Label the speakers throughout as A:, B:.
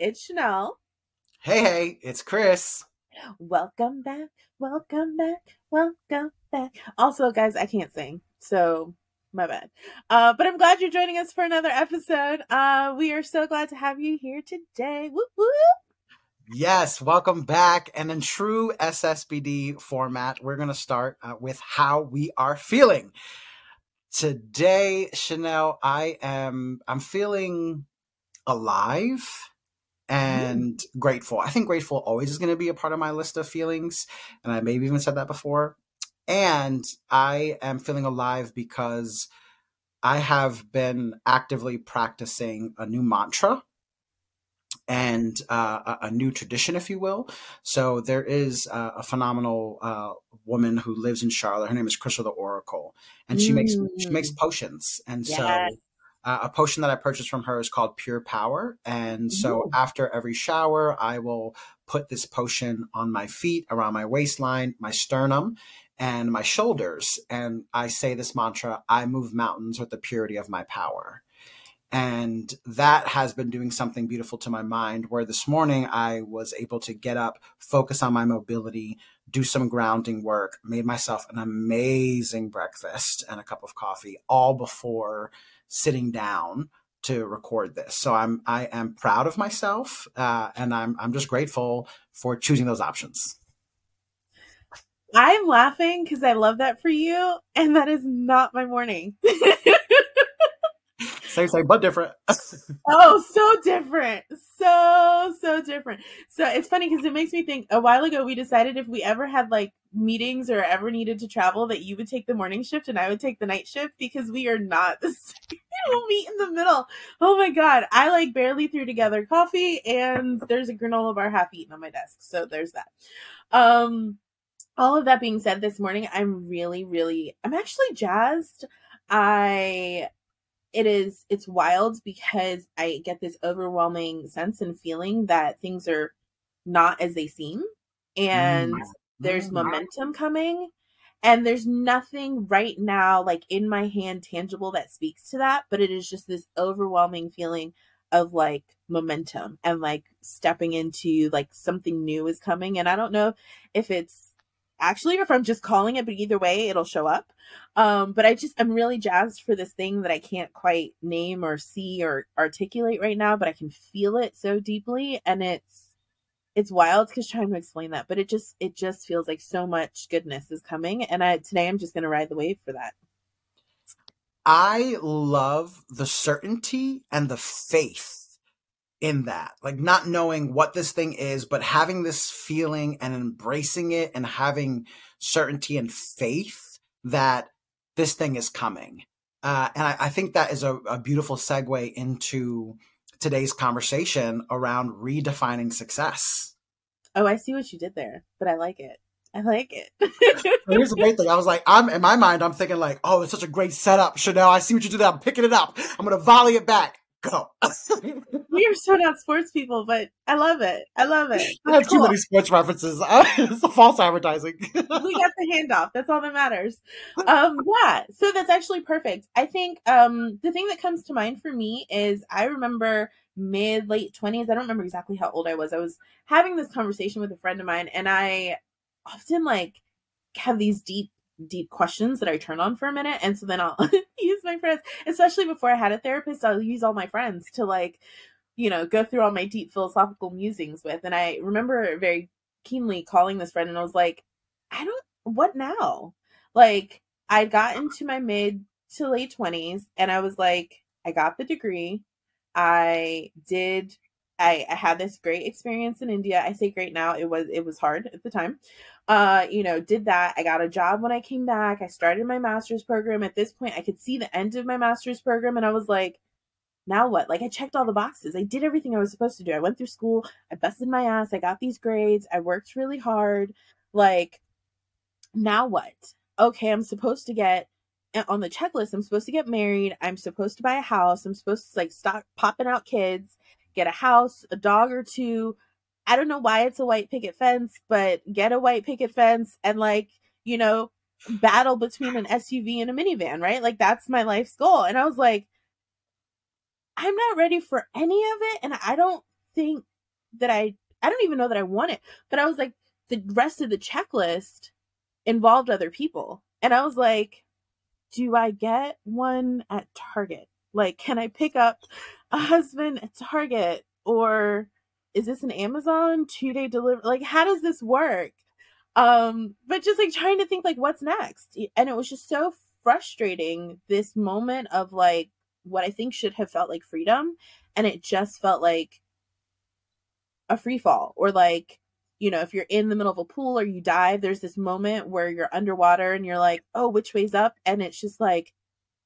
A: It's Shanelle.
B: Hey, hey, it's Chris.
A: Welcome back, welcome back, welcome back. Also, guys, I can't sing, so my bad. Uh, but I'm glad you're joining us for another episode. Uh, we are so glad to have you here today. Whoop, whoop.
B: Yes, welcome back. And in true SSBD format, we're going to start uh, with how we are feeling. Today, Shanelle, I am I'm feeling alive and mm. grateful. I think grateful always is going to be a part of my list of feelings, and I maybe even said that before. And I am feeling alive because I have been actively practicing a new mantra and uh, a, new tradition, if you will. So there is uh, a phenomenal uh, woman who lives in Charlotte. Her name is Crystal the Oracle, and she mm. makes she makes mm. potions. And yes. so uh, a potion that I purchased from her is called Pure Power. And so Ooh. after every shower, I will put this potion on my feet, around my waistline, my sternum, and my shoulders. And I say this mantra I move mountains with the purity of my power. And that has been doing something beautiful to my mind. Where this morning I was able to get up, focus on my mobility, do some grounding work, made myself an amazing breakfast and a cup of coffee, all before sitting down to record this. So I'm I am proud of myself, uh, and I'm I'm just grateful for choosing those options.
A: I'm laughing because I love that for you, and that is not my morning.
B: same, same, but different.
A: oh, so different. So, so different. So it's funny because it makes me think a while ago we decided if we ever had like meetings or ever needed to travel that you would take the morning shift and I would take the night shift because we are not the same. we'll meet in the middle. Oh my god. I like barely threw together coffee and there's a granola bar half eaten on my desk. So there's that. Um all of that being said this morning, I'm really, really I'm actually jazzed. I it is it's wild because I get this overwhelming sense and feeling that things are not as they seem and mm. there's mm. momentum coming and there's nothing right now like in my hand tangible that speaks to that but it is just this overwhelming feeling of like momentum and like stepping into like something new is coming and I don't know if it's actually or if I'm just calling it, but either way, it'll show up. Um, but I just, I'm really jazzed for this thing that I can't quite name or see or articulate right now, but I can feel it so deeply. And it's, it's wild because trying to explain that, but it just, it just feels like so much goodness is coming. And I, today I'm just going to ride the wave for that.
B: I love the certainty and the faith in that like not knowing what this thing is but having this feeling and embracing it and having certainty and faith that this thing is coming uh, and I, I, think that is a, a beautiful segue into today's conversation around redefining success
A: oh i see what you did there but i like it I like it.
B: Here's the great thing. I was like, I'm in my mind, I'm thinking like, oh, it's such a great setup, Shanelle. I see what you did. I'm picking it up. I'm gonna volley it back go.
A: we are so not sports people, but I love it. I love it.
B: I have cool. too many sports references. it's a false advertising.
A: we got the handoff. That's all that matters. Um, yeah. So that's actually perfect. I think um, the thing that comes to mind for me is I remember mid late 20s. I don't remember exactly how old I was. I was having this conversation with a friend of mine, and I often like have these deep deep questions that I turn on for a minute. And so then I'll use my friends, especially before I had a therapist, I'll use all my friends to like, you know, go through all my deep philosophical musings with. And I remember very keenly calling this friend and I was like, I don't, what now? Like, I'd gotten to my mid to late 20s and I was like, I got the degree. I did I, I had this great experience in India. I say great now. It was it was hard at the time. Uh, you know, did that. I got a job when I came back. I started my master's program. At this point, I could see the end of my master's program and I was like, now what? Like I checked all the boxes. I did everything I was supposed to do. I went through school. I busted my ass. I got these grades. I worked really hard. Like now what? Okay, I'm supposed to get eh, on the checklist. I'm supposed to get married. I'm supposed to buy a house. I'm supposed to like stop popping out kids get a house, a dog or two. I don't know why it's a white picket fence, but get a white picket fence and like, you know, battle between an SUV and a minivan, right? Like that's my life's goal. And I was like, I'm not ready for any of it. And I don't think that I I don't even know that I want it, but I was like the rest of the checklist involved other people. And I was like, do I get one at Target? Like, can I pick up a husband at Target or is this an Amazon two day delivery? Like, how does this work? Um, but just like trying to think like what's next. And it was just so frustrating this moment of like what I think should have felt like freedom. And it just felt like a free fall or like, you know, if you're in the middle of a pool or you dive, there's this moment where you're underwater and you're like, oh, which way's up? And it's just like,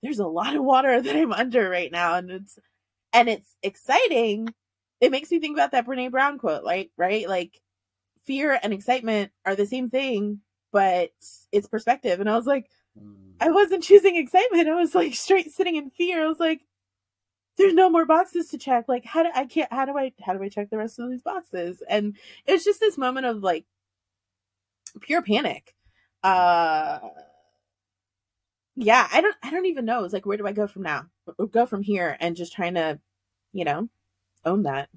A: there's a lot of water that I'm under right now. And it's, and it's exciting. It makes me think about that Brene Brown quote, like, right? Like, fear and excitement are the same thing, but it's perspective. And I was like, I wasn't choosing excitement. I was like straight sitting in fear. I was like, there's no more boxes to check. Like, how do I can't, how do I, how do I check the rest of these boxes? And it was just this moment of like pure panic. Uh, yeah, I don't, I don't even know. It's like, where do I go from now? Go from here and just trying to, you know, own that.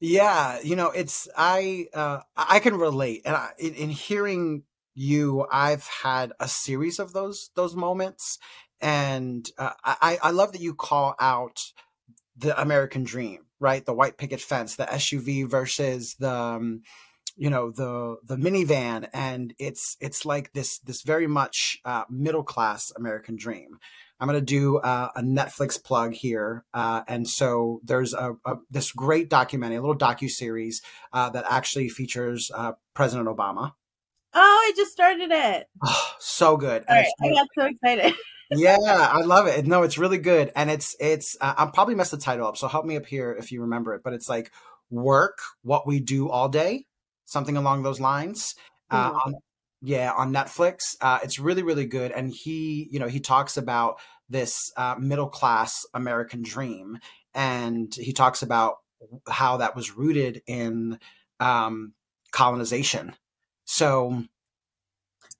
B: Yeah, you know, it's I uh I can relate, and I, in, in hearing you, I've had a series of those those moments, and uh, I I love that you call out the American dream, right? The white picket fence, the SUV versus the um, you know the the minivan, and it's it's like this this very much uh, middle class American dream. I'm going to do uh, a Netflix plug here, uh, and so there's a, a, this great documentary, a little docu series uh, that actually features uh, President Obama,
A: Oh, I just started it.
B: Oh, so good.
A: Right, I got so excited.
B: yeah, I love it. No, it's really good, and it's it's. Uh, I'll probably mess the title up, so help me up here if you remember it. But it's like work what we do all day, something along those lines. Uh, mm-hmm. on, yeah, on Netflix. Uh, it's really really good, and he you know he talks about this uh, middle class American dream, and he talks about how that was rooted in um, colonization so
A: working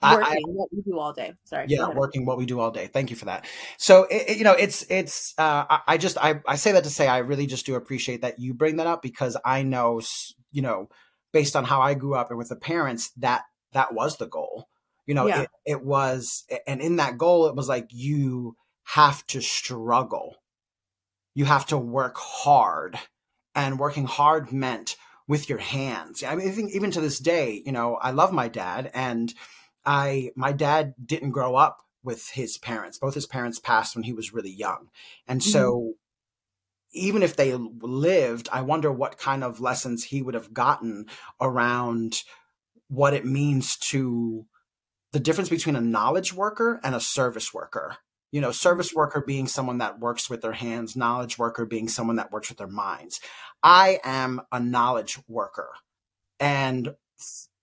A: I, what we do all day. Sorry.
B: Yeah, working what we do all day. Thank you for that. So it, it, you know, it's it's. Uh, I, I just I I say that to say I really just do appreciate that you bring that up because I know you know based on how I grew up and with the parents that that was the goal. You know, yeah. it, it was, and in that goal, it was like you have to struggle. You have to work hard, and working hard meant with your hands. I mean, I think even to this day, you know, I love my dad and I, my dad didn't grow up with his parents. Both his parents passed when he was really young. And so mm-hmm. even if they lived, I wonder what kind of lessons he would have gotten around what it means to the difference between a knowledge worker and a service worker. You know service mm-hmm. worker being someone that works with their hands knowledge worker being someone that works with their minds. I am a knowledge worker. And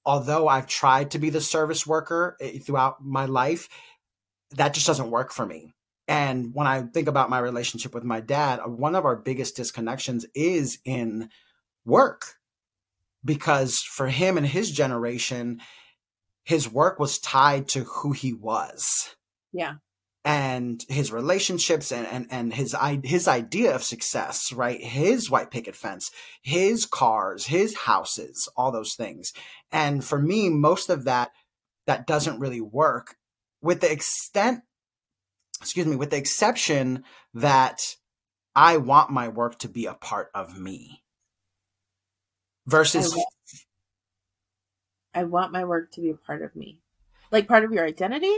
B: although i've tried to be the service worker eh, throughout my life that just doesn't work for me. And when i think about my relationship with my dad uh, one of our biggest disconnections is in work because for him and his generation his work was tied to who he was
A: yeah
B: and his relationships and, and, and his, his idea of success, right? His white picket fence, his cars, his houses, all those things. And for me, most of that, that doesn't really work with the extent, excuse me, with the exception that I want my work to be a part of me versus.
A: I want, I want my work to be a part of me. Like part of your identity?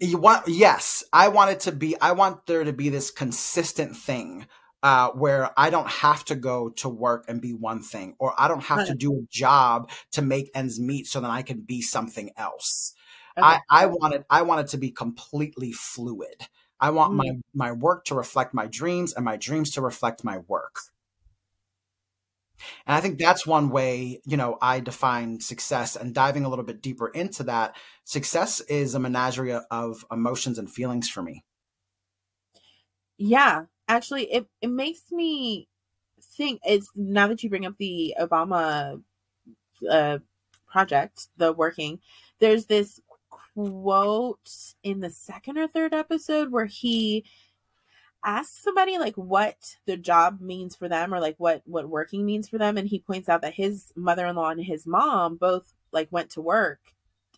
B: you want yes i want it to be i want there to be this consistent thing uh, where I don't have to go to work and be one thing, or I don't have to do a job to make ends meet so that I can be something else. Okay. I, I want it. I want it to be completely fluid. I want mm. my my work to reflect my dreams, and my dreams to reflect my work. And I think that's one way, you know, I define success and diving a little bit deeper into that. Success is a menagerie of emotions and feelings for me.
A: Yeah, actually it it makes me think it's now that you bring up the Obama uh project, the working, there's this quote in the second or third episode where he ask somebody like what the job means for them or like what what working means for them and he points out that his mother-in-law and his mom both like went to work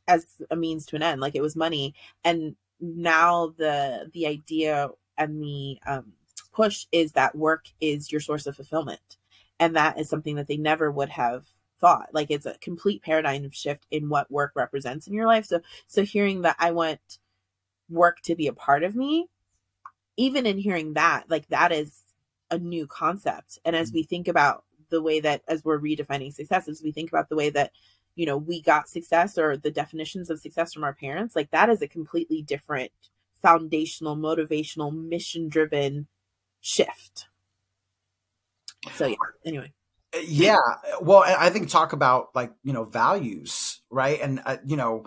A: as a means to an end like it was money. And now the the idea and the um push is that work is your source of fulfillment. And that is something that they never would have thought. Like it's a complete paradigm shift in what work represents in your life. So so hearing that i want work to be a part of me even in hearing that like that is a new concept. And as mm-hmm. we think about the way that as we're redefining success as we think about the way that you know we got success or the definitions of success from our parents like that is a completely different foundational motivational mission driven shift. So yeah anyway.
B: Yeah well i think talk about like you know values right? And uh, you know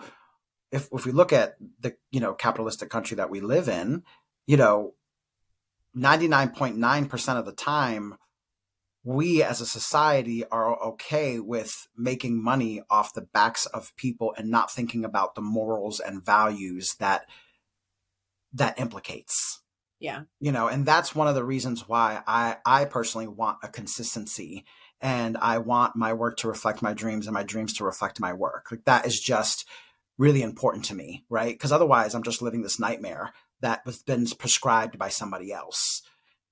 B: if if we look at the you know capitalistic country that we live in you know 99.9% of the time we as a society are okay with making money off the backs of people and not thinking about the morals and values that that implicates
A: yeah
B: you know and that's one of the reasons why i i personally want a consistency and I want my work to reflect my dreams and my dreams to reflect my work. Like that is just really important to me, right? Because otherwise I'm just living this nightmare that was been prescribed by somebody else.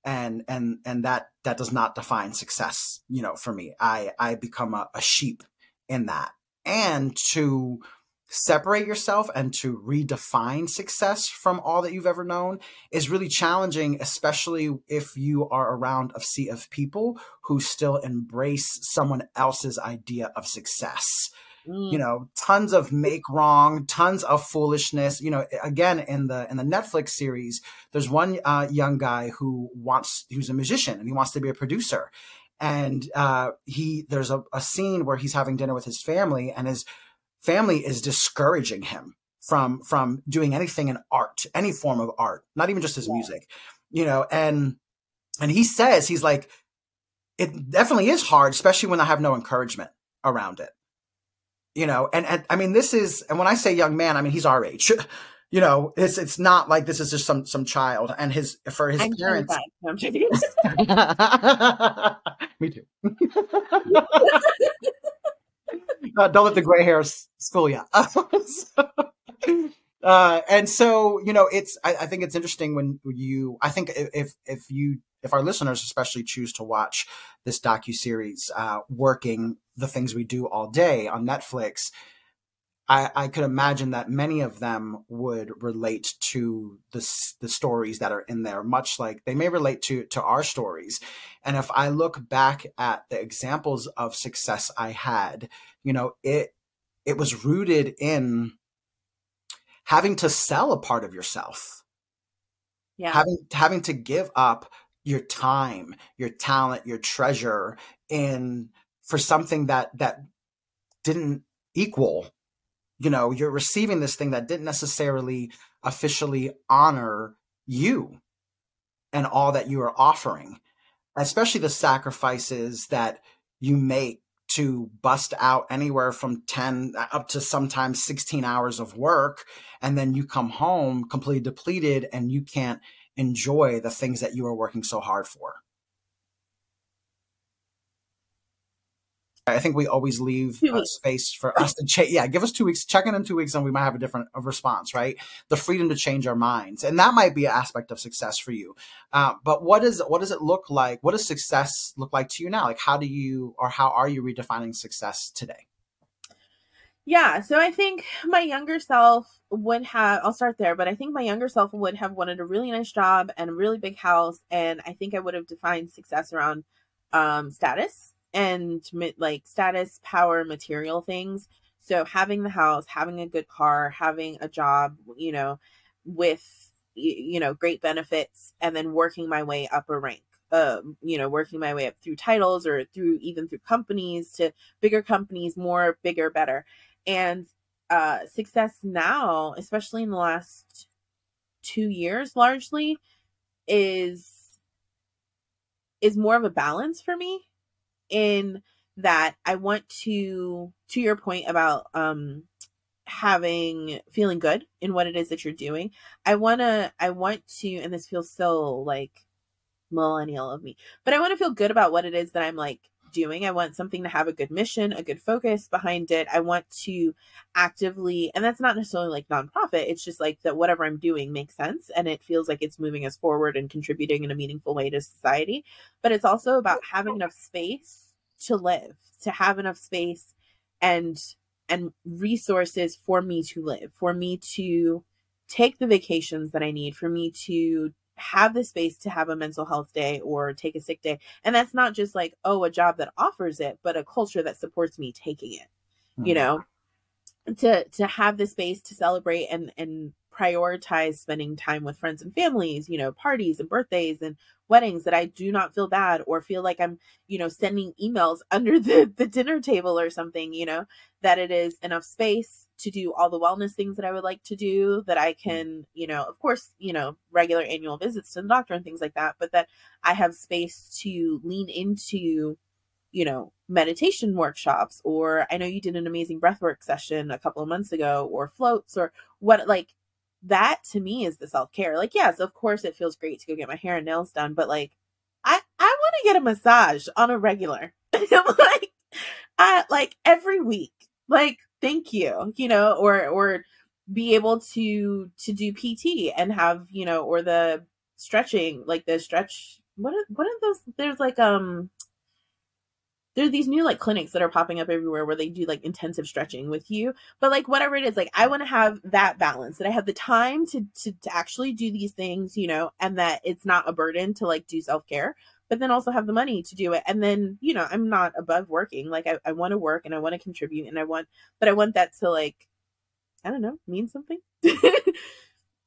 B: And and and that that does not define success, you know, for me. I I become a, a sheep in that. And to separate yourself and to redefine success from all that you've ever known is really challenging, especially if you are around a sea of people who still embrace someone else's idea of success. Mm. You know, tons of make wrong, tons of foolishness. You know, again in the in the Netflix series, there's one uh, young guy who wants who's a musician and he wants to be a producer, and uh, he there's a, a scene where he's having dinner with his family and his family is discouraging him from from doing anything in art, any form of art, not even just his music, you know. And and he says he's like, it definitely is hard, especially when I have no encouragement around it, you know. And and I mean, this is and when I say young man, I mean he's our age. you know, it's it's not like this is just some some child and his for his I'm parents. Me too. uh, don't let the gray hairs fool you. uh, and so, you know, it's, I, I, think it's interesting when you, I think if, if you, if our listeners especially choose to watch this docu series, uh, working the things we do all day on Netflix, I, I could imagine that many of them would relate to the, the stories that are in there, much like they may relate to, to our stories. And if I look back at the examples of success I had, you know, it, it was rooted in having to sell a part of yourself. Yeah. Having, having to give up your time, your talent, your treasure in for something that, that didn't equal you know you're receiving this thing that didn't necessarily officially honor you and all that you are offering especially the sacrifices that you make to bust out anywhere from 10 up to sometimes 16 hours of work and then you come home completely depleted and you can't enjoy the things that you are working so hard for I think we always leave space for us to change. Yeah, give us two weeks, check in in two weeks, and we might have a different response, right? The freedom to change our minds, and that might be an aspect of success for you. Uh, but what is what does it look like? What does success look like to you now? Like, how do you or how are you redefining success today?
A: Yeah, so I think my younger self would have, I'll start there, but I think my younger self would have wanted a really nice job and a really big house. And I think I would have defined success around um, status and like status, power, material things. So having the house, having a good car, having a job, you know, with you know great benefits, and then working my way up a rank. Um, you know, working my way up through titles or through even through companies to bigger companies, more, bigger, better. And uh, success now, especially in the last two years, largely is is more of a balance for me in that I want to to your point about um having feeling good in what it is that you're doing. I want to I want to and this feels so like millennial of me. But I want to feel good about what it is that I'm like doing. I want something to have a good mission, a good focus behind it. I want to actively and that's not necessarily like nonprofit. It's just like that whatever I'm doing makes sense and it feels like it's moving us forward and contributing in a meaningful way to society. But it's also about having enough space to live, to have enough space and and resources for me to live, for me to take the vacations that I need, for me to have the space to have a mental health day or take a sick day. And that's not just like, oh, a job that offers it, but a culture that supports me taking it. Mm-hmm. You hmm. know, to to have the space to celebrate and and prioritize spending time with friends and families, you know, parties and birthdays and weddings that I do not feel bad or feel like I'm, you know, sending emails under the, the dinner table or something, you know, that it is enough space to do all the wellness things that I would like to do, that I mm-hmm. can, you know, of course, you know, regular annual visits to the doctor and things like that, but that I have space to lean into, you know, meditation workshops or I know you did an amazing breathwork session a couple of months ago or floats or what like that to me is the self-care. Like, yes, of course it feels great to go get my hair and nails done, but like I I want to get a massage on a regular. like I like every week. Like, thank you, you know, or or be able to to do PT and have, you know, or the stretching, like the stretch what are, what are those there's like um there are these new like clinics that are popping up everywhere where they do like intensive stretching with you but like whatever it is like i want to have that balance that i have the time to, to to actually do these things you know and that it's not a burden to like do self-care but then also have the money to do it. And then you know i'm not above working. Like i, I want to work and i want to contribute and i want but i want that to like i don't know mean something.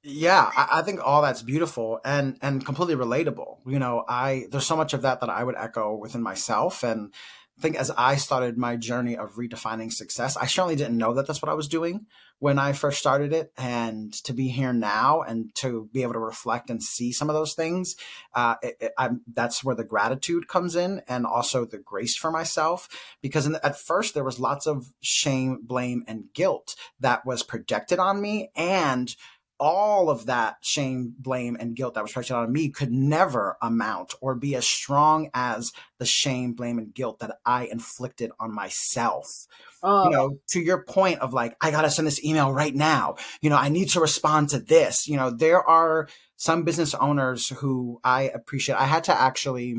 B: Yeah I, I, think all that's beautiful and and completely relatable. You know i there's so much of that that i would echo within myself. And I think as I started my journey of redefining success, I certainly didn't know that that's what I was doing when I first started it. And to be here now and to be able to reflect and see some of those things, uh, it, it, that's where the gratitude comes in and also the grace for myself. Because the, at first there was lots of shame, blame, and guilt that was projected on me. And all of that shame, blame, and guilt that was projected on me could never amount or be as strong as the shame, blame, and guilt that I inflicted on myself. Oh. You know, to your point of like, I gotta send this email right now. You know, I need to respond to this. You know, there are some business owners who I appreciate. I had to actually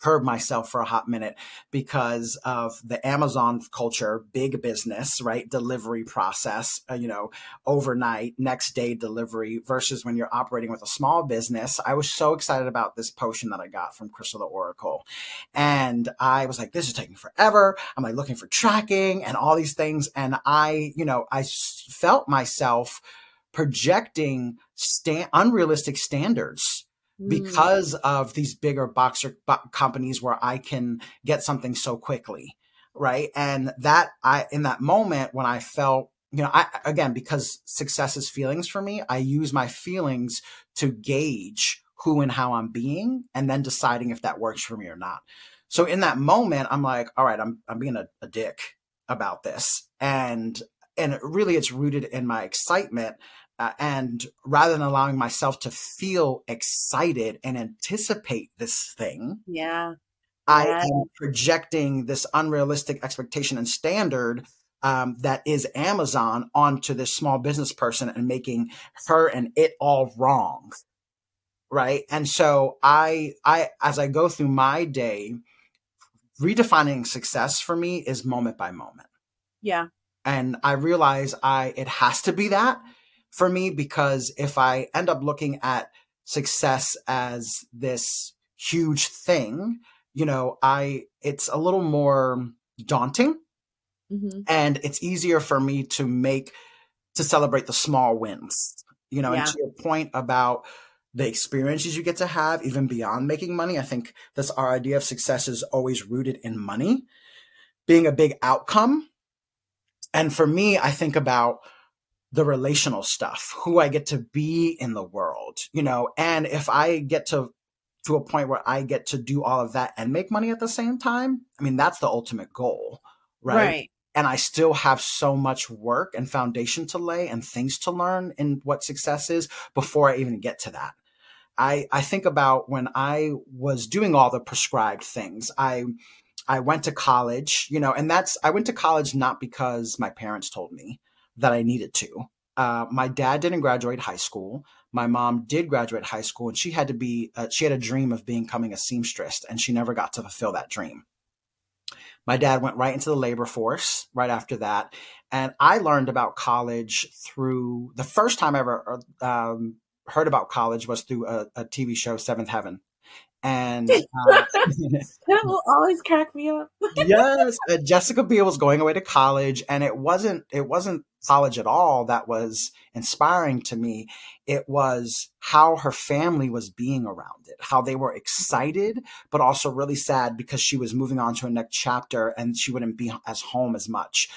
B: curb myself for a hot minute because of the Amazon culture, big business, right? Delivery process, uh, you know, overnight, next day delivery versus when you're operating with a small business. I was so excited about this potion that I got from Crystal the Oracle. And I was like, this is taking forever. I'm like looking for tracking and all these things. And I, you know, I felt myself projecting sta- unrealistic standards Mm. because of these bigger boxer companies where I can get something so quickly. Right. And that I, in that moment when I felt, you know, I, again, because success is feelings for me, I use my feelings to gauge who and how I'm being and then deciding if that works for me or not. So in that moment, I'm like, all right, I'm, I'm being a, a dick about this. And, and really it's rooted in my excitement uh, and rather than allowing myself to feel excited and anticipate this thing,
A: yeah,
B: I yeah. am projecting this unrealistic expectation and standard um, that is Amazon onto this small business person and making her and it all wrong, right? And so I, I, as I go through my day, redefining success for me is moment by moment.
A: Yeah.
B: And I realize I it has to be that for me because if I end up looking at success as this huge thing, you know, I it's a little more daunting. Mm-hmm. And it's easier for me to make to celebrate the small wins. You know, yeah. and to your point about the experiences you get to have, even beyond making money. I think that's our idea of success is always rooted in money being a big outcome. And for me, I think about the relational stuff, who I get to be in the world, you know, and if I get to to a point where I get to do all of that and make money at the same time, I mean that's the ultimate goal, right? Right. and I still have so much work and foundation to lay and things to learn in what success is before I even get to that. I, I think about when I was doing all the prescribed things. I I went to college, you know, and that's I went to college not because my parents told me that I needed to. Uh, my dad didn't graduate high school. My mom did graduate high school, and she had to be uh, she had a dream of becoming a seamstress, and she never got to fulfill that dream. My dad went right into the labor force right after that, and I learned about college through the first time I ever um, heard about college was through a, a TV show, Seventh Heaven and uh,
A: that will always crack me up.
B: yes, uh, Jessica Biel was going away to college, and it wasn't it wasn't college at all that was inspiring to me. It was how her family was being around it, how they were excited, but also really sad because she was moving on to a next chapter and she wouldn't be as home as much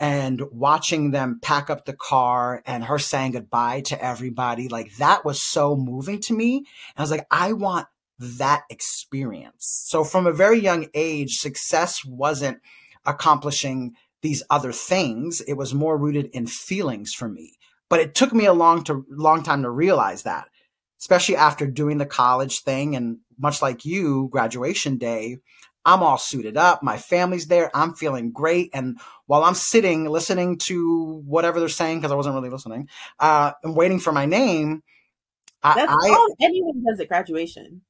B: and watching them pack up the car and her saying goodbye to everybody like that was so moving to me and i was like i want that experience. So from a very young age, success wasn't accomplishing these other things. It was more rooted in feelings for me. But it took me a long to long time to realize that, especially after doing the college thing and much like you, graduation day, I'm all suited up. My family's there. I'm feeling great. And while I'm sitting listening to whatever they're saying, because I wasn't really listening, uh, and waiting for my name,
A: That's I, all anyone does at graduation.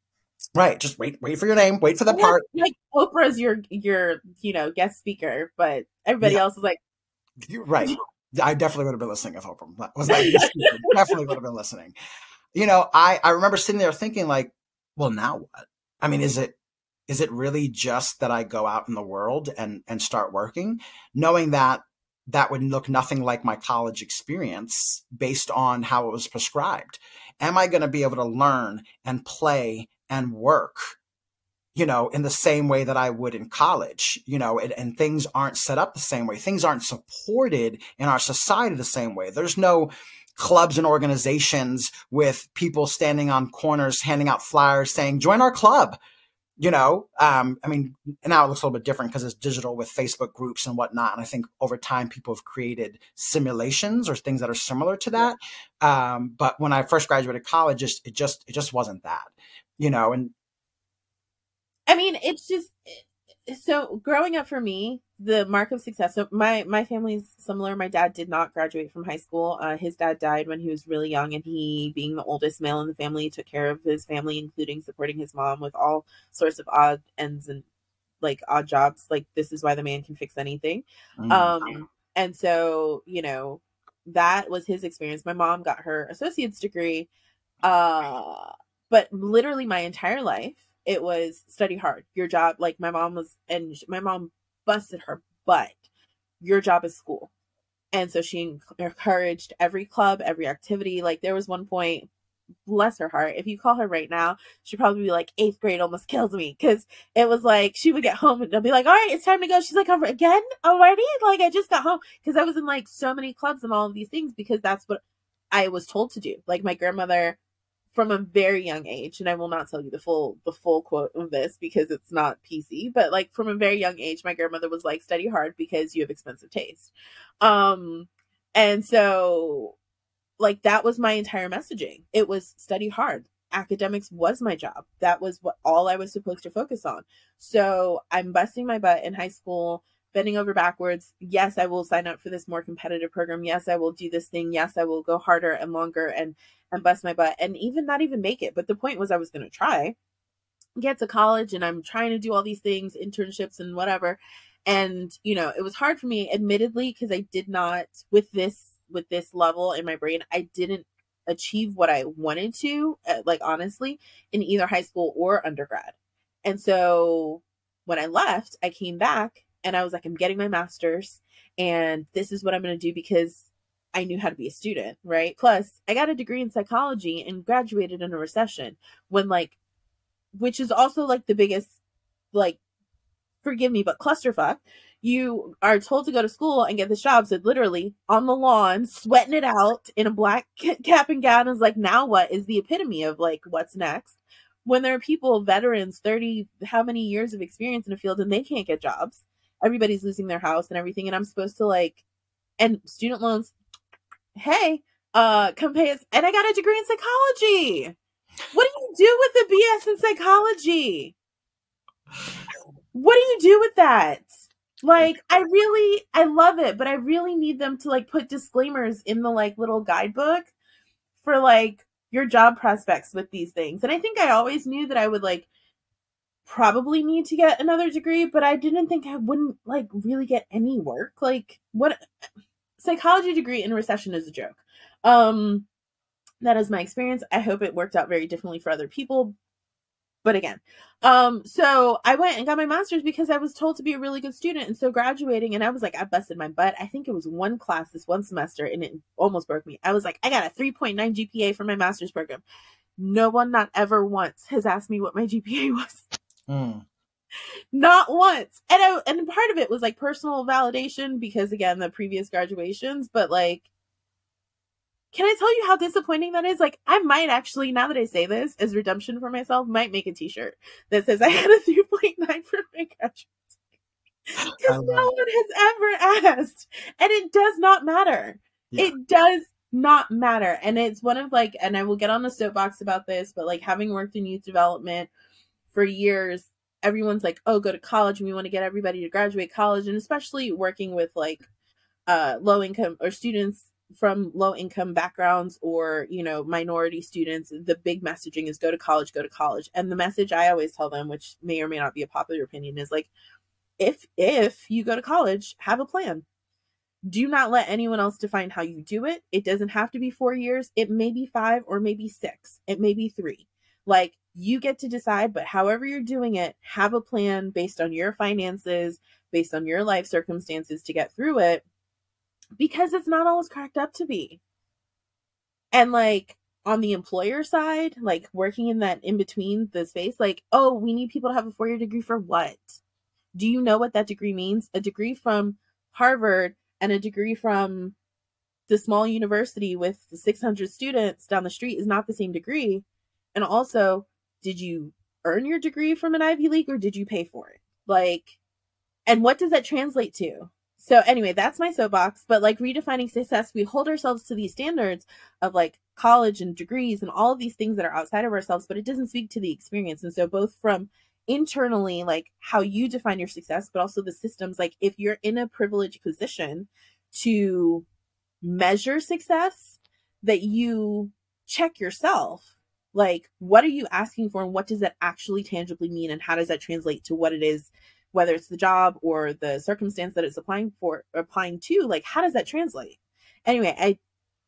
B: Right. Just wait, wait for your name, wait for the part.
A: Like Oprah's your your you know guest speaker, but everybody yeah. else is like,
B: You're right. I definitely would have been listening if Oprah was like, definitely would have been listening. You know, I I remember sitting there thinking like, well, now what? I mean, is it is it really just that I go out in the world and and start working, knowing that that would look nothing like my college experience based on how it was prescribed? Am I going to be able to learn and play and work you know, in the same way that I would in college, you know, and, and, things aren't set up the same way. Things aren't supported in our society the same way. There's no clubs and organizations with people standing on corners handing out flyers saying, join our club. You know, um, I mean, now it looks a little bit different because it's digital with Facebook groups and whatnot. And I think over time, people have created simulations or things that are similar to that. Um, but when I first graduated college, just, it just, it just wasn't that you know, and
A: I mean, it's just so growing up for me, the mark of success. So my my family's similar. My dad did not graduate from high school. Uh, his dad died when he was really young, and he, being the oldest male in the family, took care of his family, including supporting his mom with all sorts of odd ends and like odd jobs. Like this is why the man can fix anything. Mm-hmm. Um, and so you know that was his experience. My mom got her associate's degree. Uh, but literally my entire life, it was study hard. Your job, like my mom was, and my mom busted her butt. Your job is school. And so she encouraged every club, every activity. Like there was one point, bless her heart. If you call her right now, she'd probably be like, eighth grade almost kills me. Cause it was like, she would get home and they'll be like, all right, it's time to go. She's like, again already? Like I just got home. Cause I was in like so many clubs and all of these things because that's what I was told to do. Like my grandmother from a very young age and i will not tell you the full the full quote of this because it's not pc but like from a very young age my grandmother was like study hard because you have expensive taste. Um and so like that was my entire messaging. It was study hard. Academics was my job. That was what all i was supposed to focus on. So i'm busting my butt in high school bending over backwards. Yes, I will sign up for this more competitive program. Yes, I will do this thing. Yes, I will go harder and longer and and bust my butt and even not even make it. But the point was I was going to try. Get to college and I'm trying to do all these things, internships and whatever. And, you know, it was hard for me admittedly because I did not with this with this level in my brain, I didn't achieve what I wanted to, uh, like honestly, in either high school or undergrad. And so when I left, I came back and I was like, I'm getting my master's and this is what I'm going to do because I knew how to be a student, right? Plus, I got a degree in psychology and graduated in a recession when, like, which is also like the biggest, like, forgive me, but clusterfuck. You are told to go to school and get this job. So, literally on the lawn, sweating it out in a black cap and gown is like, now what is the epitome of like, what's next? When there are people, veterans, 30, how many years of experience in a field, and they can't get jobs everybody's losing their house and everything and i'm supposed to like and student loans hey uh come pay us and i got a degree in psychology. What do you do with the bs in psychology? What do you do with that? Like i really i love it but i really need them to like put disclaimers in the like little guidebook for like your job prospects with these things and i think i always knew that i would like probably need to get another degree but i didn't think i wouldn't like really get any work. Like what psychology degree in recession is a joke. Um that is my experience. I hope it worked out very differently for other people. But again um so i went and got my master's because i was told to be a really good student. And so graduating and i was like i busted my butt. I think it was one class this one semester and it almost broke me. I was like i got a 3.9 gpa for my master's program. No one not ever once has asked me what my gpa was mm. not once and I, and part of it was like personal validation because again the previous graduations but like can I tell you how disappointing that is? Like, I might actually, now that I say this as redemption for myself, might make a t-shirt that says I had a 3.9 for my graduate. Because no one has ever asked. And it does not matter. Yeah. It does not matter. And it's one of like, and I will get on a soapbox about this, but like having worked in youth development for years, everyone's like, oh, go to college and we want to get everybody to graduate college. And especially working with like uh low income or students from low income backgrounds or you know minority students the big messaging is go to college go to college. And the message i always tell them which may or may not be a popular opinion is like if if you go to college have a plan. Do not let anyone else define how you do it. It doesn't have to be 4 years. It may be 5 or maybe 6 it may be 3 like you get to decide but however you're doing it have a plan based on your finances based on your life circumstances to get through it because it's not always cracked up to be. And like on the employer side, like working in that in between the space, like, oh, we need people to have a four year degree for what? Do you know what that degree means? A degree from Harvard and a degree from the small university with 600 students down the street is not the same degree. And also, did you earn your degree from an Ivy League or did you pay for it? Like, and what does that translate to? So anyway, that's my soapbox. But like redefining success, we hold ourselves to these standards of like college and degrees and all of these things that are outside of ourselves, but it doesn't speak to the experience. And so both from internally, like how you define your success, but also the systems, like if you're in a privileged position to measure success, that you check yourself like what are you asking for and what does that actually tangibly mean? And how does that translate to what it is whether it's the job or the circumstance that it's applying for applying to? Like how does that translate? Anyway i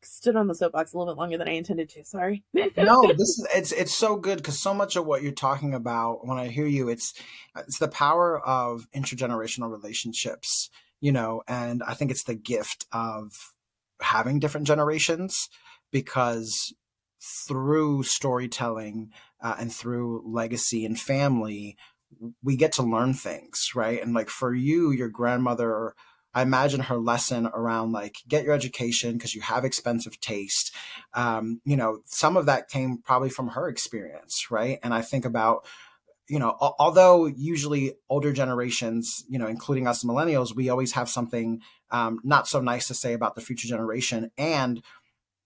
A: stood on the soapbox a little bit longer than i intended to. Sorry.
B: No this is it's it's so good because so much of what you're talking about when i hear you it's it's the power of intergenerational relationships you know and i think it's the gift of having different generations because through storytelling uh, and through legacy and family we get to learn things, right? And like for you, your grandmother, I imagine her lesson around like get your education because you have expensive taste. Um, you know, some of that came probably from her experience, right? And I think about you know, although usually older generations, you know, including us millennials, we always have something um, not so nice to say about the future generation, and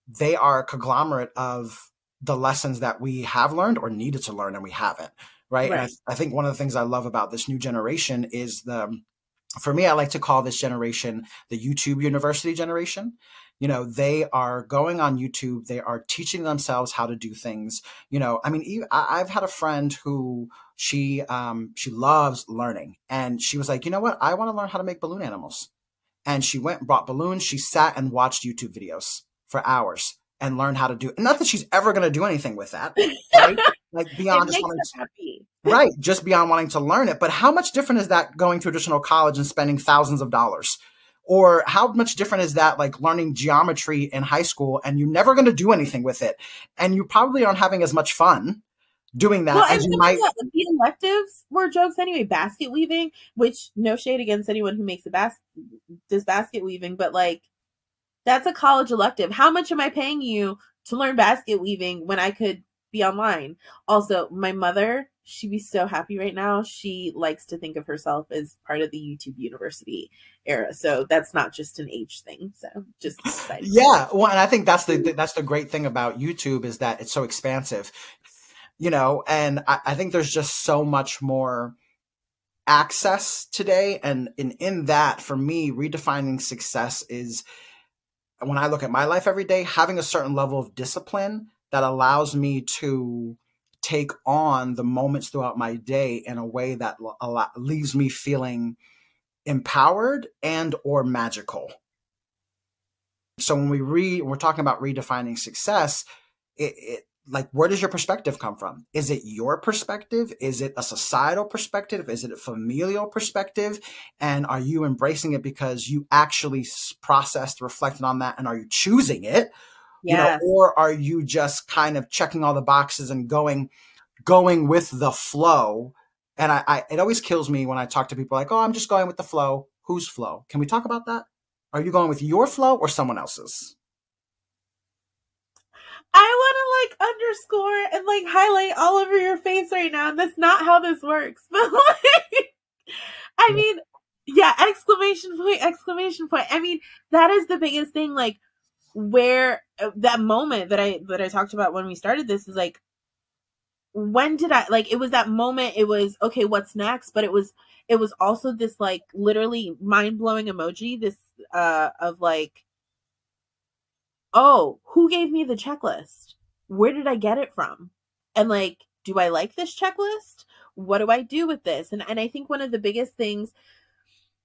B: they are a conglomerate of the lessons that we have learned or needed to learn and we haven't right? right. I, I, think one of the things I love about this new generation is the, for me, I like to call this generation the YouTube University generation. You know, they are going on YouTube, they are teaching themselves how to do things. You know, I mean, I've had a friend who she um, she loves learning, and she was like, you know what, I want to learn how to make balloon animals. And she went and brought balloons. She sat and watched YouTube videos for hours and learn how to do. Not that she's ever going to do anything with that, right? like beyond just wanting to, happy. right just beyond wanting to learn it but how much different is that going to additional college and spending thousands of dollars or how much different is that like learning geometry in high school and you're never going to do anything with it and you probably aren't having as much fun doing that well, as you might
A: the electives were jokes anyway basket weaving which no shade against anyone who makes a basket does basket weaving but like that's a college elective how much am i paying you to learn basket weaving when i could be online. Also, my mother she'd be so happy right now. She likes to think of herself as part of the YouTube University era. So that's not just an age thing. So just
B: yeah. Well, and I think that's the that's the great thing about YouTube is that it's so expansive, you know. And I, I think there's just so much more access today, and in in that for me, redefining success is when I look at my life every day, having a certain level of discipline that allows me to take on the moments throughout my day in a way that leaves me feeling empowered and or magical. So when we read we're talking about redefining success it, it like where does your perspective come from is it your perspective is it a societal perspective is it a familial perspective and are you embracing it because you actually processed reflected on that and are you choosing it yes. you know, or are you just kind of checking all the boxes and going going with the flow? And I, I it always kills me when I talk to people like, "Oh, I'm just going with the flow." Whose flow? Can we talk about that? Are you going with your flow or someone else's?
A: I want to like underscore and like highlight all over your face right now. And that's not how this works. But like, I mean, yeah, exclamation point, exclamation point. I mean, that is the biggest thing. Like, where uh, that moment that I that I talked about when we started this is like when did I like it was that moment it was okay what's next but it was it was also this like literally mind-blowing emoji this uh of like oh who gave me the checklist where did I get it from and like do I like this checklist what do I do with this and and I think one of the biggest things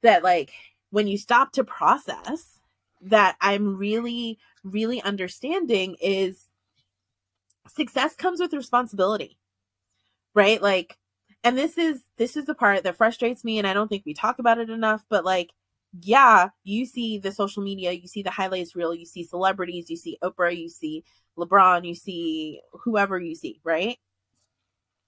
A: that like when you stop to process that I'm really, really understanding is success comes with responsibility, right? Like, and this is this is the part that frustrates me, and I don't think we talk about it enough. But like, yeah, you see the social media, you see the highlights reel, you see celebrities, you see Oprah, you see LeBron, you see whoever you see, right?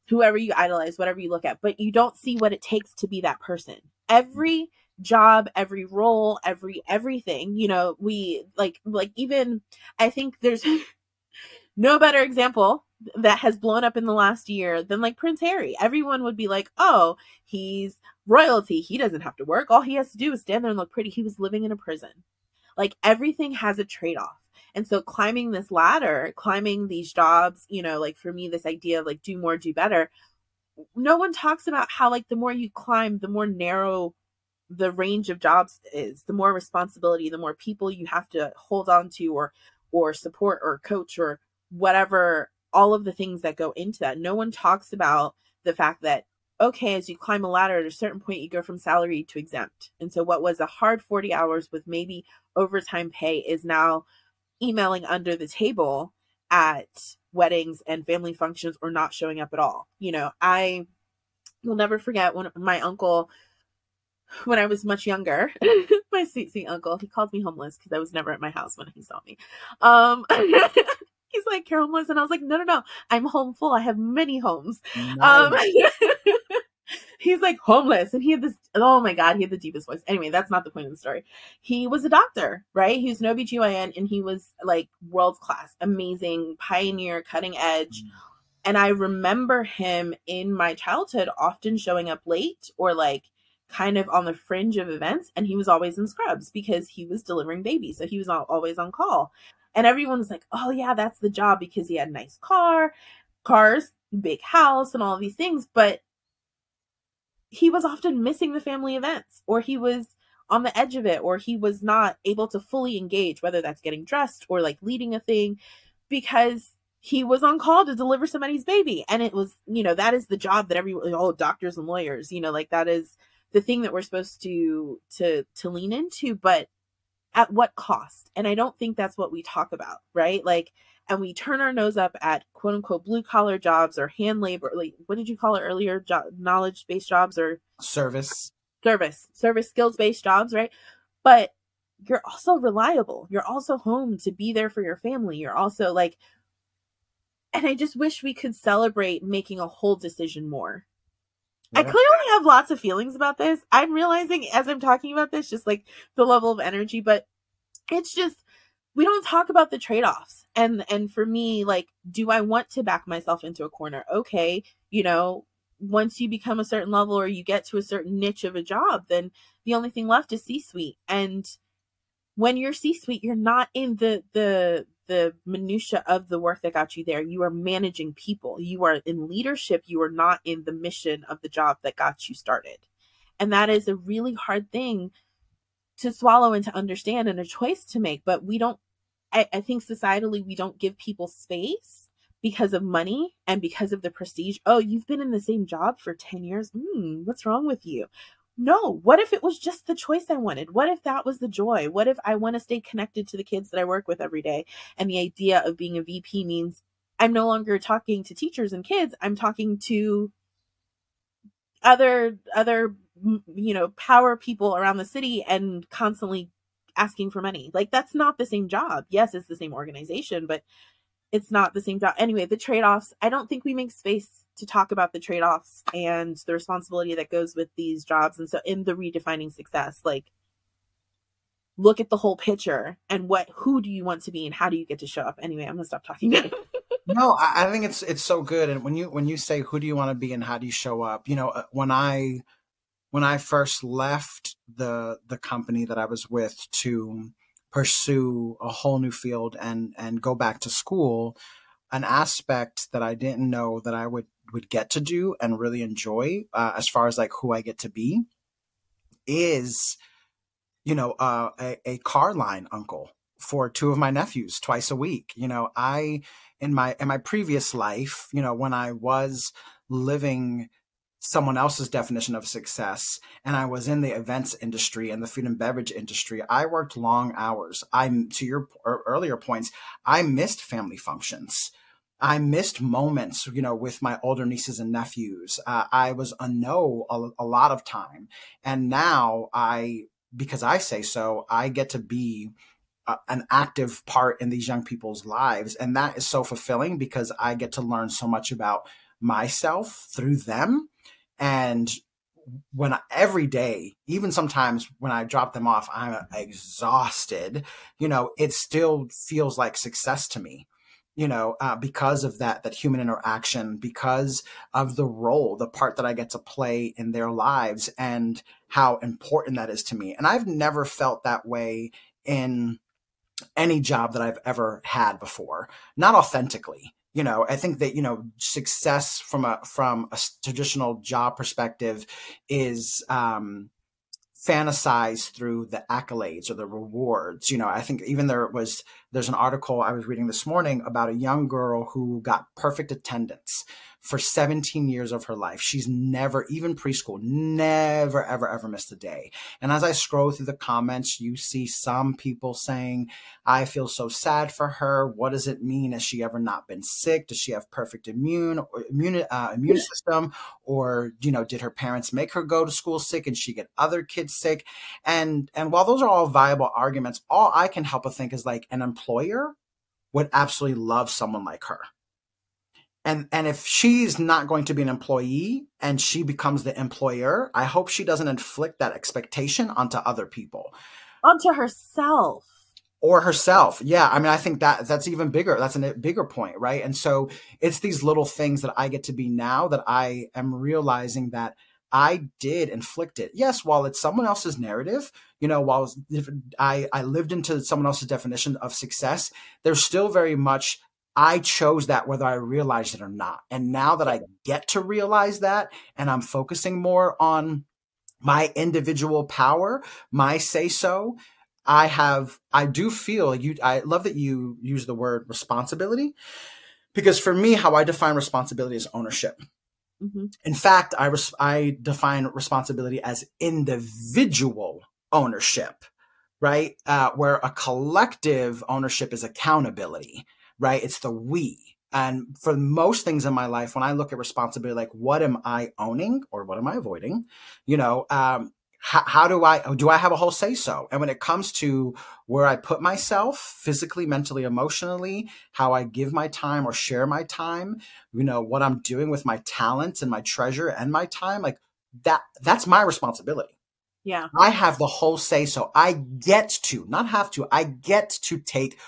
A: Whoever you idolize, whatever you look at, but you don't see what it takes to be that person. Every job every role every everything you know we like like even i think there's no better example that has blown up in the last year than like prince harry everyone would be like oh he's royalty. He doesn't have to work. All he has to do is stand there and look pretty. He was living in a prison. Like everything has a trade-off. And so climbing this ladder climbing these jobs you know like for me this idea of like do more do better no one talks about how like the more you climb the more narrow the range of jobs is the more responsibility the more people you have to hold on to or or support or coach or whatever all of the things that go into that. No one talks about the fact that okay as you climb a ladder at a certain point you go from salary to exempt and so what was a hard 40 hours with maybe overtime pay is now emailing under the table at weddings and family functions or not showing up at all you know i will never forget when my uncle when I was much younger. my sweet, sweet uncle, he called me homeless because I was never at my house when he saw me. Um, he's like, You're homeless. And I was like, No, no, no. I'm home full. I have many homes. Nice. Um, he's like homeless. And he had this, oh my God, he had the deepest voice. Anyway, that's not the point of the story. He was a doctor, right? He was an OBGYN and he was like world class, amazing, pioneer, cutting edge. Mm. And I remember him in my childhood often showing up late or like kind of on the fringe of events and he was always in scrubs because he was delivering babies so he was always on call and everyone was like oh yeah that's the job because he had a nice car cars big house and all these things but he was often missing the family events or he was on the edge of it or he was not able to fully engage whether that's getting dressed or like leading a thing because he was on call to deliver somebody's baby. And it was you know that is the job that everyone oh doctors and lawyers you know like that is the thing that we're supposed to to to lean into but at what cost? And i don't think that's what we talk about right? Like and we turn our nose up at quote unquote blue collar jobs or hand labor like what did you call it earlier? Jo- knowledge based jobs or
B: service.
A: Service. Service skills based jobs right? But you're also reliable. You're also home to be there for your family. You're also like and i just wish we could celebrate making a whole decision more. Yeah. I clearly have lots of feelings about this. I'm realizing as I'm talking about this, just like the level of energy, but it's just we don't talk about the trade-offs. And and for me, like, do I want to back myself into a corner? Okay, you know, once you become a certain level or you get to a certain niche of a job, then the only thing left is C suite. And when you're C suite, you're not in the the the minutia of the work that got you there. You are managing people. You are in leadership. You are not in the mission of the job that got you started. And that is a really hard thing to swallow and to understand and a choice to make. But we don't, I, I think societally, we don't give people space because of money and because of the prestige. Oh, you've been in the same job for 10 years. Mm, what's wrong with you? No, what if it was just the choice I wanted? What if that was the joy? What if I want to stay connected to the kids that I work with every day? And the idea of being a VP means I'm no longer talking to teachers and kids, I'm talking to other other you know power people around the city and constantly asking for money. Like that's not the same job. Yes it's the same organization but it's not the same job. Anyway the trade-offs i don't think we make space to talk about the trade-offs and the responsibility that goes with these jobs and so in the redefining success. Like look at the whole picture and what who do you want to be and how do you get to show up? Anyway i'm gonna stop talking.
B: No I, I think it's it's so good. And when you when you say who do you want to be and how do you show up? You know uh, when i when I first left the the company that I was with to pursue a whole new field and and go back to school, an aspect that I didn't know that I would would get to do and really enjoy uh, as far as like who I get to be is you know uh, a, a car line uncle for two of my nephews twice a week. You know i in my in my previous life you know when i was living someone else's definition of success and I was in the events industry and the food and beverage industry, I worked long hours. I, to your earlier points, I missed family functions. I missed moments, you know, with my older nieces and nephews. Uh, I was a no a, a lot of time. And now I, because I say so, I get to be an active part in these young people's lives. And that is so fulfilling because I get to learn so much about myself through them and when I, every day, even sometimes when I drop them off, I'm exhausted. You know, it still feels like success to me. You know, uh, because of that that human interaction, because of the role, the part that I get to play in their lives, and how important that is to me. And I've never felt that way in any job that I've ever had before, not authentically you know i think that you know success from a from a traditional job perspective is um fantasized through the accolades or the rewards you know i think even there was there's an article i was reading this morning about a young girl who got perfect attendance for 17 years of her life. She's never, even preschool, never, ever, ever missed a day. And as I scroll through the comments, you see some people saying, I feel so sad for her. What does it mean? Has she ever not been sick? Does she have perfect immune or immune, uh, immune system? Or, you know, did her parents make her go to school sick and she get other kids sick? And, and while those are all viable arguments, all I can help but think is like an employer would absolutely love someone like her and and if she's not going to be an employee and she becomes the employer i hope she doesn't inflict that expectation onto other people.
A: Onto herself.
B: Or herself. Yeah i mean i think that that's even bigger that's a bigger point right? And so it's these little things that i get to be now that i am realizing that i did inflict it. Yes while it's someone else's narrative you know while i i lived into someone else's definition of success there's still very much I chose that whether I realized it or not. And now that I get to realize that and I'm focusing more on my individual power, my say so, I have, I do feel you, I love that you use the word responsibility because for me, how I define responsibility is ownership. Mm-hmm. In fact, I, res- I define responsibility as individual ownership, right? Uh, where a collective ownership is accountability right? It's the we. And for most things in my life, when I look at responsibility, like what am I owning or what am I avoiding? You know, um, how, how, do I do I have a whole say so? And when it comes to where I put myself physically, mentally, emotionally, how I give my time or share my time, you know, what I'm doing with my talents and my treasure and my time, like that that's my responsibility.
A: Yeah.
B: I have the whole say so. I get to, not have to, I get to take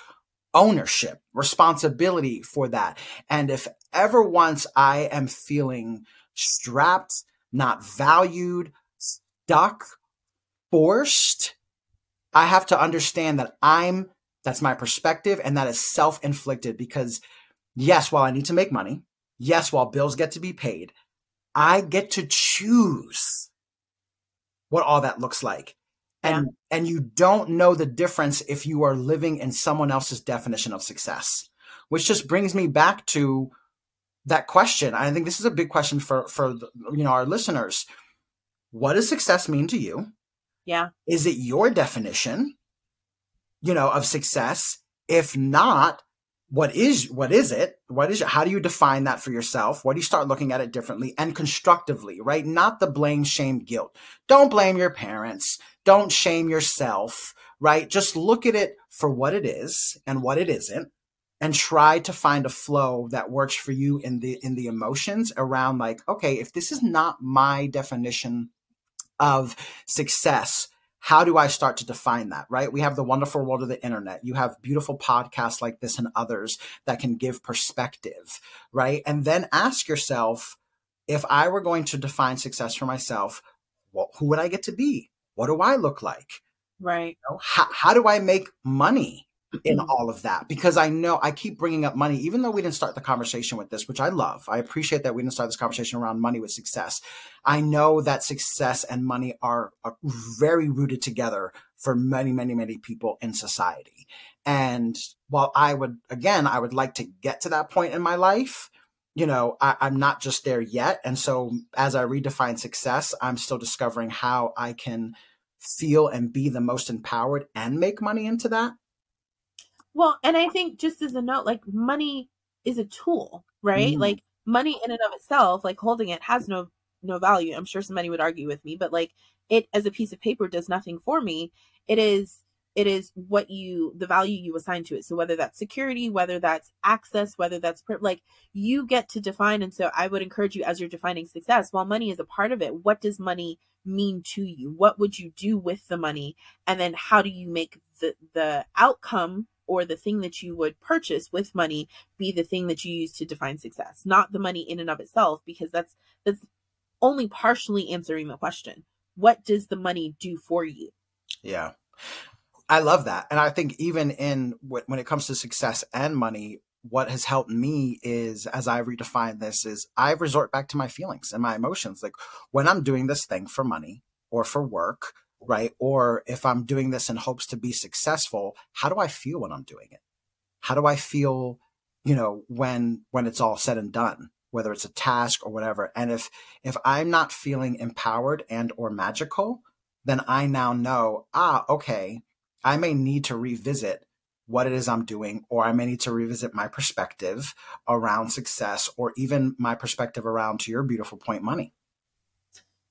B: ownership, responsibility for that. And if ever once I am feeling strapped, not valued, stuck, forced, I have to understand that I'm, that's my perspective and that is self inflicted because yes, while I need to make money, yes, while bills get to be paid, I get to choose what all that looks like. And, yeah. and you don't know the difference if you are living in someone else's definition of success, which just brings me back to that question. I think this is a big question for, for, you know, our listeners. What does success mean to you?
A: Yeah.
B: Is it your definition, you know, of success? If not, what is what is it what is how do you define that for yourself? What do you start looking at it differently and constructively right? Not the blame shame guilt. Don't blame your parents. Don't shame yourself right? Just look at it for what it is and what it isn't and try to find a flow that works for you in the in the emotions around like okay if this is not my definition of success how do I start to define that, right? We have the wonderful world of the internet. You have beautiful podcasts like this and others that can give perspective, right? And then ask yourself, if I were going to define success for myself, well, who would I get to be? What do I look like?
A: Right.
B: You know, how, how do I make money? In mm-hmm. all of that because I know I keep bringing up money, even though we didn't start the conversation with this, which I love. I appreciate that we didn't start this conversation around money with success. I know that success and money are, are very rooted together for many, many, many people in society. And while I would, again, I would like to get to that point in my life, you know, I, I'm not just there yet. And so as I redefine success, I'm still discovering how I can feel and be the most empowered and make money into that
A: well, and I think just as a note, like money is a tool, right? Mm. Like money in and of itself, like holding it has no no value. I'm sure somebody would argue with me, but like it as a piece of paper does nothing for me. It is it is what you the value you assign to it so whether that's security whether that's access whether that's like you get to define and so i would encourage you as you're defining success while money is a part of it what does money mean to you what would you do with the money and then how do you make the the outcome or the thing that you would purchase with money be the thing that you use to define success not the money in and of itself because that's that's only partially answering the question. What does the money do for you?
B: Yeah. I love that. And i think even in when it comes to success and money what has helped me is as i redefine this is i resort back to my feelings and my emotions. Like when i'm doing this thing for money or for work right? Or if I'm doing this in hopes to be successful, how do I feel when I'm doing it? How do I feel, you know, when when it's all said and done, whether it's a task or whatever? And if if I'm not feeling empowered and or magical, then I now know, ah, okay, I may need to revisit what it is I'm doing, or I may need to revisit my perspective around success, or even my perspective around, to your beautiful point, money.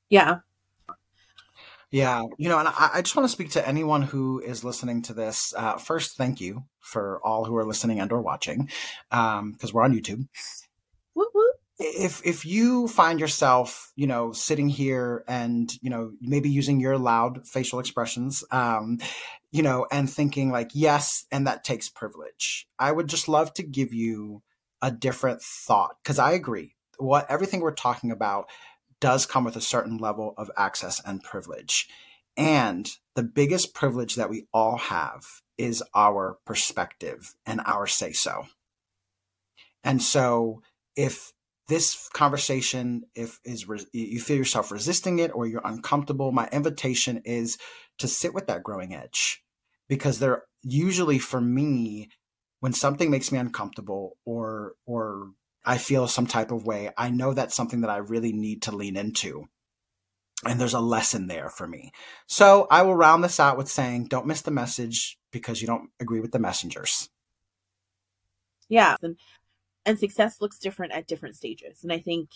A: Yeah,
B: yeah, you know, and I, I just want to speak to anyone who is listening to this. Uh, first, thank you for all who are listening and or watching, because um, we're on YouTube. If if you find yourself, you know, sitting here and you know maybe using your loud facial expressions, um, you know, and thinking like yes, and that takes privilege, I would just love to give you a different thought because I agree. What everything we're talking about does come with a certain level of access and privilege. And the biggest privilege that we all have is our perspective and our say so. And so if this conversation if is you feel yourself resisting it or you're uncomfortable my invitation is to sit with that growing edge because there usually for me when something makes me uncomfortable or or I feel some type of way, I know that's something that I really need to lean into. And there's a lesson there for me. So I will round this out with saying, don't miss the message because you don't agree with the messengers.
A: Yeah. And, and success looks different at different stages. And I think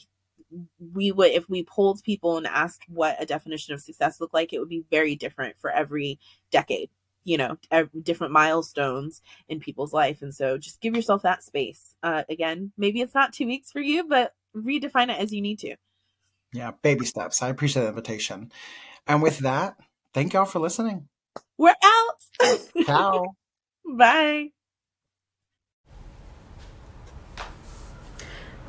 A: we would, if we polled people and asked what a definition of success looked like, it would be very different for every decade you know different milestones in people's life and so just give yourself that space. Uh, again maybe it's not two weeks for you but redefine it as you need to.
B: Yeah baby steps. I appreciate the invitation. And with that thank y'all for listening.
A: We're out.
B: Ciao.
A: Bye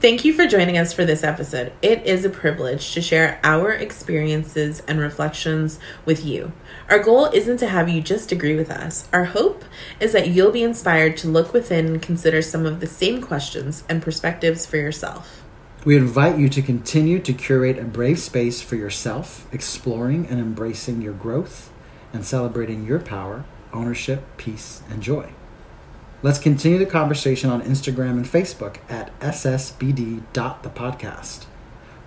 A: Thank you for joining us for this episode. It is a privilege to share our experiences and reflections with you. Our goal isn't to have you just agree with us. Our hope is that you'll be inspired to look within and consider some of the same questions and perspectives for yourself.
B: We invite you to continue to curate a brave space for yourself, exploring and embracing your growth and celebrating your power, ownership, peace, and joy. Let's continue the conversation on Instagram and Facebook at ssbd.thepodcast.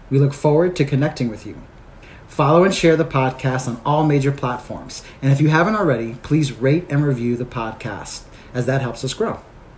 B: We look forward to connecting with you. Follow and share the podcast on all major platforms. And if you haven't already, please rate and review the podcast, as that helps us grow.